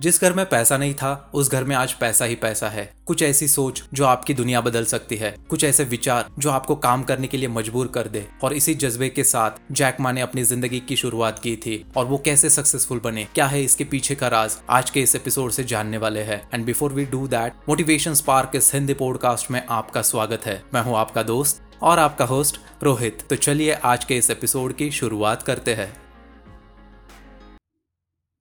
जिस घर में पैसा नहीं था, उस घर में आज पैसा ही पैसा है। कुछ ऐसी सोच जो आपकी दुनिया बदल सकती है। कुछ ऐसे विचार जो आपको काम करने के लिए मजबूर कर दे। और इसी जज्बे के साथ जैक मा ने अपनी ज़िंदगी की शुरुआत की थी। और वो कैसे सक्सेसफुल बने? क्या है इसके पीछे का राज? आज के इस एपिसोड से जानने वाले हैं। And before we do that motivation spark इस हिंदी पॉडकास्ट में आपका स्वागत है। मैं हूँ आपका दोस्त और आपका होस्ट रोहित। तो चलिए आज के इस एपिसोड की शुरुआत करते हैं।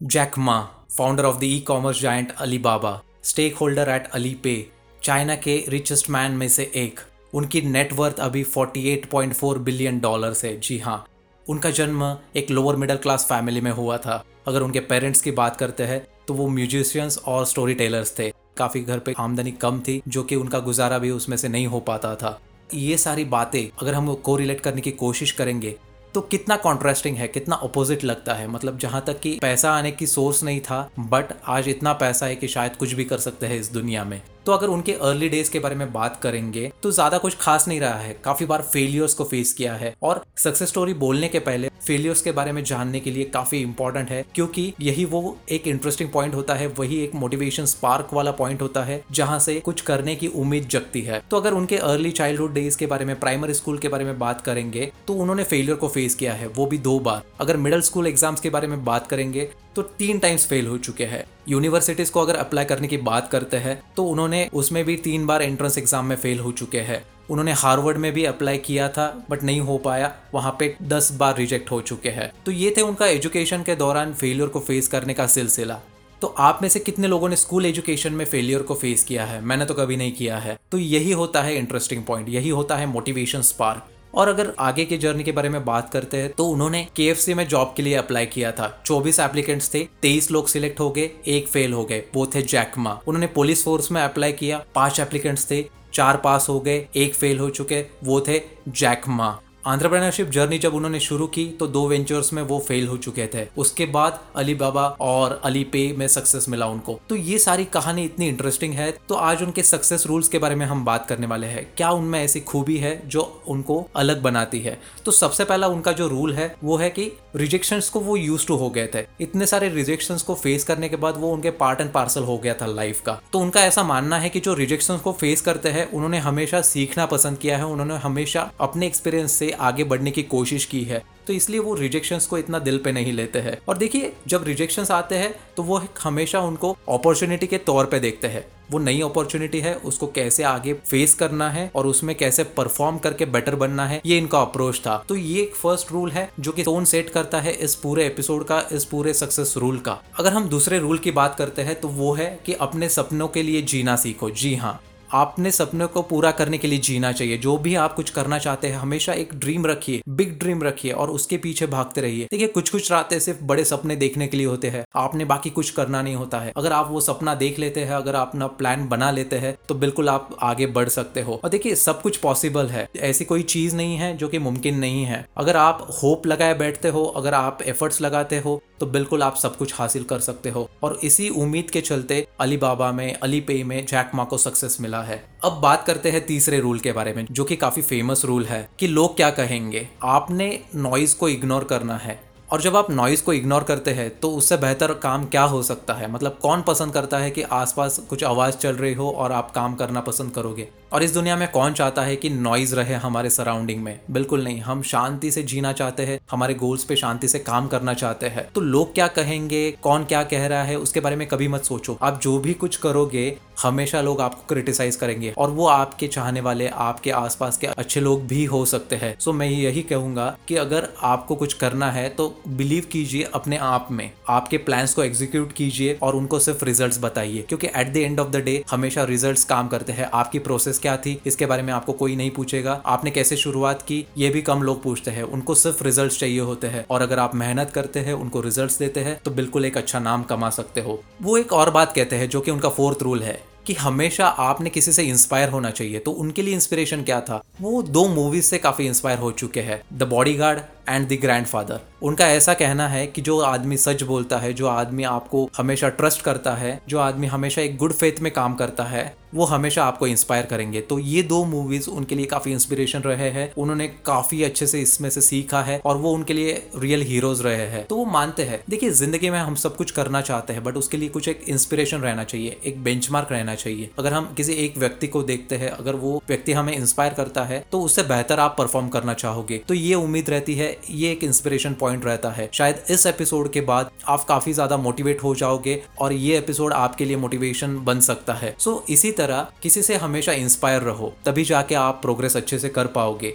Jack Ma founder of the e commerce giant Alibaba stakeholder at Alipay China के रिचेस्ट मैन में से एक। उनकी नेटवर्थ अभी 48.4 बिलियन डॉलर है। जी हाँ उनका जन्म एक लोअर मिडिल क्लास फैमिली में हुआ था। अगर उनके पेरेंट्स की बात करते हैं तो वो म्यूजिशियंस और स्टोरी टेलर्स थे। काफ़ी घर पे आमदनी कम थी, जो कि उनका गुजारा भी उसमें से नहीं हो पाता था। ये सारी बातें अगर हम को करने की कोशिश करेंगे तो कितना कॉन्ट्रास्टिंग है, कितना अपोजिट लगता है। मतलब जहाँ तक कि पैसा आने की सोर्स नहीं था बट आज इतना पैसा है कि शायद कुछ भी कर सकते हैं इस दुनिया में। तो अगर उनके अर्ली डेज़ के बारे में बात करेंगे तो ज़्यादा कुछ खास नहीं रहा है। काफ़ी बार फेलियर्स को फेस किया है और सक्सेस स्टोरी बोलने के पहले फेलियर्स के बारे में जानने के लिए काफ़ी इंपॉर्टेंट है, क्योंकि यही वो एक इंटरेस्टिंग पॉइंट होता है, वही एक मोटिवेशन स्पार्क वाला पॉइंट होता है, जहाँ से कुछ करने की उम्मीद जगती है। तो अगर उनके अर्ली चाइल्डहुड डेज़ के बारे में प्राइमरी स्कूल के बारे में बात करेंगे तो उन्होंने फेलियर को फेस किया है, वो भी दो बार। अगर मिडिल स्कूल एग्ज़ाम्स के बारे में बात करेंगे तो तीन टाइम्स फेल हो चुके हैं। यूनिवर्सिटीज को अगर अप्लाई करने की बात करते हैं तो उन्होंने उसमें भी तीन बार एंट्रेंस एग्ज़ाम में फेल हो चुके हैं। उन्होंने हार्वर्ड में भी अप्लाई किया था बट नहीं हो पाया। वहाँ पे दस बार रिजेक्ट हो चुके हैं। तो ये थे उनका एजुकेशन के दौरान फेलियर को फेस करने का सिलसिला। तो आप में से कितने लोगों ने स्कूल एजुकेशन में फेलियर को फेस किया है? मैंने तो कभी नहीं किया है। तो यही होता है इंटरेस्टिंग पॉइंट यही होता है मोटिवेशन स्पार्क और अगर आगे की जर्नी के बारे में बात करते हैं तो उन्होंने के में जॉब के लिए अप्लाई किया था। 24 एप्लीकेंट्स थे 23 लोग सिलेक्ट हो गए, एक फेल हो गए, वो थे जैकमा उन्होंने पुलिस फोर्स में अप्लाई किया, पाँच एप्लीकेंट्स थे, चार पास हो गए, एक फेल हो चुके, वो थे जैकमा आंट्रप्रनरशिप जर्नी जब उन्होंने शुरू की तो दो वेंचर्स में वो फेल हो चुके थे। उसके बाद अली बाबा और अली पे में सक्सेस मिला उनको। तो ये सारी कहानी इतनी इंटरेस्टिंग है। तो आज उनके सक्सेस रूल्स के बारे में हम बात करने वाले हैं। क्या उनमें ऐसी खूबी है जो उनको अलग बनाती है? तो सबसे पहला उनका जो रूल है, वो है कि रिजेक्शन को वो यूज़ टू हो गए थे। इतने सारे रिजेक्शन को फेस करने के बाद वो उनके पार्ट एंड पार्सल हो गया था लाइफ का। तो उनका ऐसा मानना है कि जो रिजेक्शन को फेस करते हैं, उन्होंने हमेशा सीखना पसंद किया है। उन्होंने हमेशा अपने एक्सपीरियंस से आगे बढ़ने की कोशिश की है तो इसलिए वो रिजेक्शंस को इतना दिल पे नहीं लेते हैं। और देखिए, जब रिजेक्शंस आते हैं तो वो हमेशा उनको अपॉर्चुनिटी के तौर पे देखते हैं। वो नई अपॉर्चुनिटी है, उसको कैसे आगे फेस करना है और उसमें कैसे परफॉर्म करके बेटर बनना है, ये इनका अप्रोच था। तो ये एक फ़र्स्ट रूल है, जो कि टोन सेट करता है इस पूरे एपिसोड का, इस पूरे सक्सेस रूल का। अगर हम दूसरे रूल की बात करते हैं तो वो है कि अपने सपनों के लिए जीना सीखो। जी हाँ। आपने सपने को पूरा करने के लिए जीना चाहिए। जो भी आप कुछ करना चाहते हैं, हमेशा एक ड्रीम रखिए, बिग ड्रीम रखिए और उसके पीछे भागते रहिए। देखिए कुछ कुछ रातें सिर्फ़ बड़े सपने देखने के लिए होते हैं। आपने बाकी कुछ करना नहीं होता है। अगर आप वो सपना देख लेते हैं, अगर अपना प्लान बना लेते हैं तो बिल्कुल आप आगे बढ़ सकते हो। और देखिए, सब कुछ पॉसिबल है। ऐसी कोई चीज़ नहीं है जो कि मुमकिन नहीं है। अगर आप होप लगाए बैठते हो, अगर आप एफर्ट्स लगाते हो तो बिल्कुल आप सब कुछ हासिल कर सकते हो। और इसी उम्मीद के चलते अली बाबा में अली पे में जैकमा को सक्सेस मिला। है? अब बात करते हैं तीसरे रूल के बारे में, जो कि काफ़ी फ़ेमस रूल है, कि लोग क्या कहेंगे? आपने नॉइज़ को इग्नोर करना है। और जब आप नॉइज़ को इग्नोर करते हैं तो उससे बेहतर काम क्या हो सकता है? मतलब कौन पसंद करता है कि आसपास कुछ आवाज़ चल रही हो और आप काम करना पसंद करोगे? और इस दुनिया में कौन चाहता है कि नॉइज़ रहे हमारे सराउंडिंग में? बिल्कुल नहीं। हम शांति से जीना चाहते हैं, हमारे गोल्स पे शांति से काम करना चाहते हैं। तो लोग क्या कहेंगे? कौन क्या कह रहा है? उसके बारे में कभी मत सोचो। आप जो भी कुछ करोगे, हमेशा लोग आपको क्रिटिसाइज करेंगे। और वो आपके चाहने वाले, आपके आसपास के अच्छे लोग भी हो सकते हैं। सो मैं यही कहूँगा कि अगर आपको कुछ करना है तो बिलीव कीजिए अपने आप में। आपके प्लान्स को एग्जीक्यूट कीजिए और उनको सिर्फ़ रिजल्ट्स बताइए। क्योंकि at the end of the day हमेशा रिजल्ट्स काम करते हैं। आपकी प्रोसेस क्या थी, इसके बारे में आपको कोई नहीं पूछेगा। आपने कैसे शुरुआत की, ये भी कम लोग पूछते हैं। उनको सिर्फ़ रिज़ल्ट चाहिए होते हैं। और अगर आप मेहनत करते हैं, उनको रिज़ल्ट देते हैं तो बिल्कुल एक अच्छा नाम कमा सकते हो। वो एक और बात कहते हैं, जो कि उनका फोर्थ रूल है, कि हमेशा आपने किसी से इंस्पायर होना चाहिए। तो उनके लिए इंस्पिरेशन क्या था? वो दो मूवीज़ से काफ़ी इंस्पायर हो चुके हैं। The body and the grandfather उनका ऐसा कहना है कि जो आदमी सच बोलता है, जो आदमी आपको हमेशा ट्रस्ट करता है, जो आदमी हमेशा एक गुड फेथ में काम करता है, वो हमेशा आपको इंस्पायर करेंगे। तो ये दो मूवीज़ उनके लिए काफ़ी इंस्पिरेशन रहे हैं। उन्होंने काफ़ी अच्छे से इसमें से सीखा है और वो उनके लिए रियल हीरोज रहे हैं। तो वो मानते हैं। देखिए, ज़िंदगी में हम सब कुछ करना चाहते हैं बट उसके लिए कुछ एक इंस्पिरेशन रहना चाहिए, एक बेंचमार्क रहना चाहिए। अगर हम किसी एक व्यक्ति को देखते हैं, अगर वो व्यक्ति हमें इंस्पायर करता है तो उससे बेहतर आप परफॉर्म करना चाहोगे। तो ये उम्मीद रहती है ये एक इंस्पिरेशन पॉइंट रहता है। शायद इस एपिसोड के बाद आप काफ़ी ज़्यादा मोटिवेट हो जाओगे और ये एपिसोड आपके लिए मोटिवेशन बन सकता है। सो so, इसी तरह किसी से हमेशा इंस्पायर रहो तभी जाके आप प्रोग्रेस अच्छे से कर पाओगे।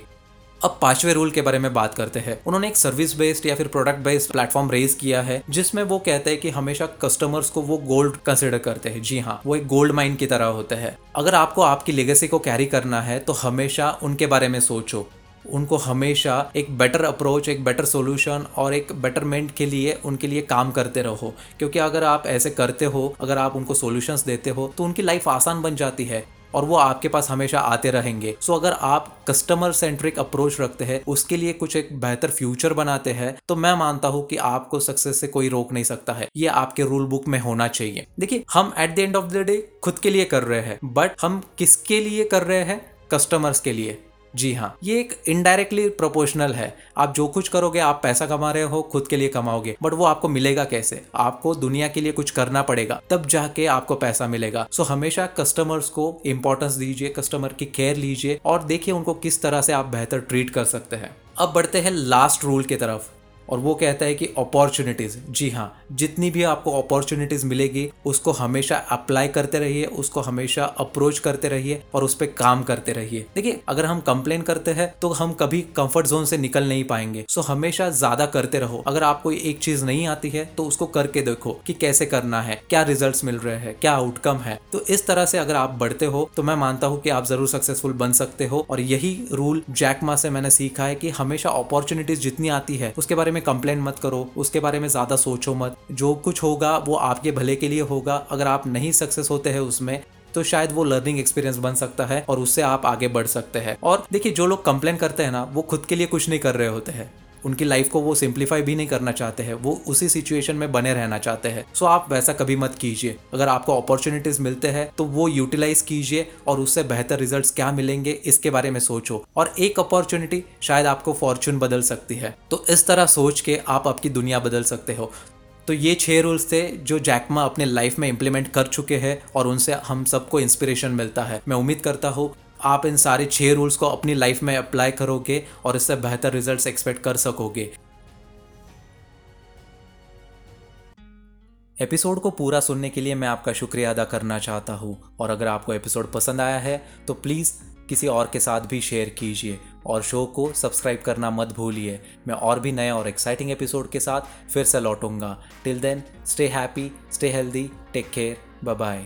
अब पांचवे रूल के बारे में बात करते हैं। उन्होंने एक सर्विस बेस्ड या फिर प्रोडक्ट बेस्ड प्लेटफॉर्म रेज किया है जिसमें वो कहते हैं कि हमेशा कस्टमर्स को वो गोल्ड कंसिडर करते हैं। जी हाँ वो एक गोल्ड माइन की तरह होते हैं। अगर आपको आपकी लेगेसी को कैरी करना है तो हमेशा उनके बारे में सोचो। उनको हमेशा एक बेटर अप्रोच एक बेटर सोल्यूशन और एक बेटरमेंट के लिए उनके लिए काम करते रहो। क्योंकि अगर आप ऐसे करते हो अगर आप उनको सॉल्यूशंस देते हो तो उनकी लाइफ आसान बन जाती है और वो आपके पास हमेशा आते रहेंगे। सो so, अगर आप कस्टमर सेंट्रिक अप्रोच रखते हैं उसके लिए कुछ एक बेहतर फ्यूचर बनाते हैं तो मैं मानता हूँ कि आपको सक्सेस से कोई रोक नहीं सकता है। ये आपके रूल बुक में होना चाहिए। देखिए हम at the end of the day खुद के लिए कर रहे हैं बट हम किसके लिए कर रहे हैं? कस्टमर्स के लिए। जी हाँ ये एक इनडायरेक्टली प्रोपोर्शनल है। आप जो कुछ करोगे, आप पैसा कमा रहे हो, खुद के लिए कमाओगे बट वो आपको मिलेगा कैसे? आपको दुनिया के लिए कुछ करना पड़ेगा, तब जाके आपको पैसा मिलेगा। सो हमेशा कस्टमर्स को इंपॉर्टेंस दीजिए कस्टमर की केयर लीजिए और देखिए उनको किस तरह से आप बेहतर ट्रीट कर सकते हैं। अब बढ़ते हैं लास्ट रूल की तरफ़। और वो कहता है कि अपॉर्चुनिटीज़ जी हाँ जितनी भी आपको अपॉर्चुनिटीज़ मिलेगी, उसको हमेशा अप्लाई करते रहिए, उसको हमेशा अप्रोच करते रहिए और उस पर काम करते रहिए। देखिए, अगर हम कंप्लेन करते हैं तो हम कभी कंफर्ट जोन से निकल नहीं पाएँगे। सो हमेशा ज़्यादा करते रहो। अगर आपको एक चीज़ नहीं आती है तो उसको करके देखो कि कैसे करना है, क्या रिज़ल्ट मिल रहे हैं, क्या आउटकम है। तो इस तरह से अगर आप बढ़ते हो तो मैं मानता हूँ कि आप ज़रूर सक्सेसफुल बन सकते हो। और यही रूल जैकमा से मैंने सीखा है कि हमेशा अपॉर्चुनिटीज़ जितनी आती है, उसके बारे में कंप्लेन मत करो, उसके बारे में ज़्यादा सोचो मत। जो कुछ होगा, वो आपके भले के लिए होगा। अगर आप नहीं सक्सेस होते हैं उसमें तो शायद वो लर्निंग एक्सपीरियंस बन सकता है और उससे आप आगे बढ़ सकते हैं। और देखिए, जो लोग कंप्लेन करते हैं ना, वो खुद के लिए कुछ नहीं कर रहे होते हैं। उनकी लाइफ को वो सिंप्लीफाई भी नहीं करना चाहते हैं, वो उसी सिचुएशन में बने रहना चाहते हैं। सो आप वैसा कभी मत कीजिए। अगर आपको अपॉर्चुनिटीज़ मिलते हैं तो वो यूटिलाइज कीजिए और उससे बेहतर रिज़ल्ट क्या मिलेंगे, इसके बारे में सोचो। और एक अपॉर्चुनिटी शायद आपको फॉर्चून बदल सकती है। तो इस तरह सोच के आप आपकी दुनिया बदल सकते हो। तो ये छह रूल्स थे जो जैकमा अपने लाइफ में इंप्लीमेंट कर चुके हैं और उनसे हम सबको इंस्पिरेशन मिलता है। मैं उम्मीद करता हूँ आप इन सारे छह रूल्स को अपनी लाइफ में अप्लाई करोगे और इससे बेहतर रिजल्ट्स एक्सपेक्ट कर सकोगे। एपिसोड को पूरा सुनने के लिए मैं आपका शुक्रिया अदा करना चाहता हूँ। और अगर आपको एपिसोड पसंद आया है तो प्लीज़ किसी और के साथ भी शेयर कीजिए। और शो को सब्सक्राइब करना मत भूलिए। मैं और भी नए और एक्साइटिंग एपिसोड के साथ फिर से लौटूँगा। Till then stay happy stay healthy take care bye bye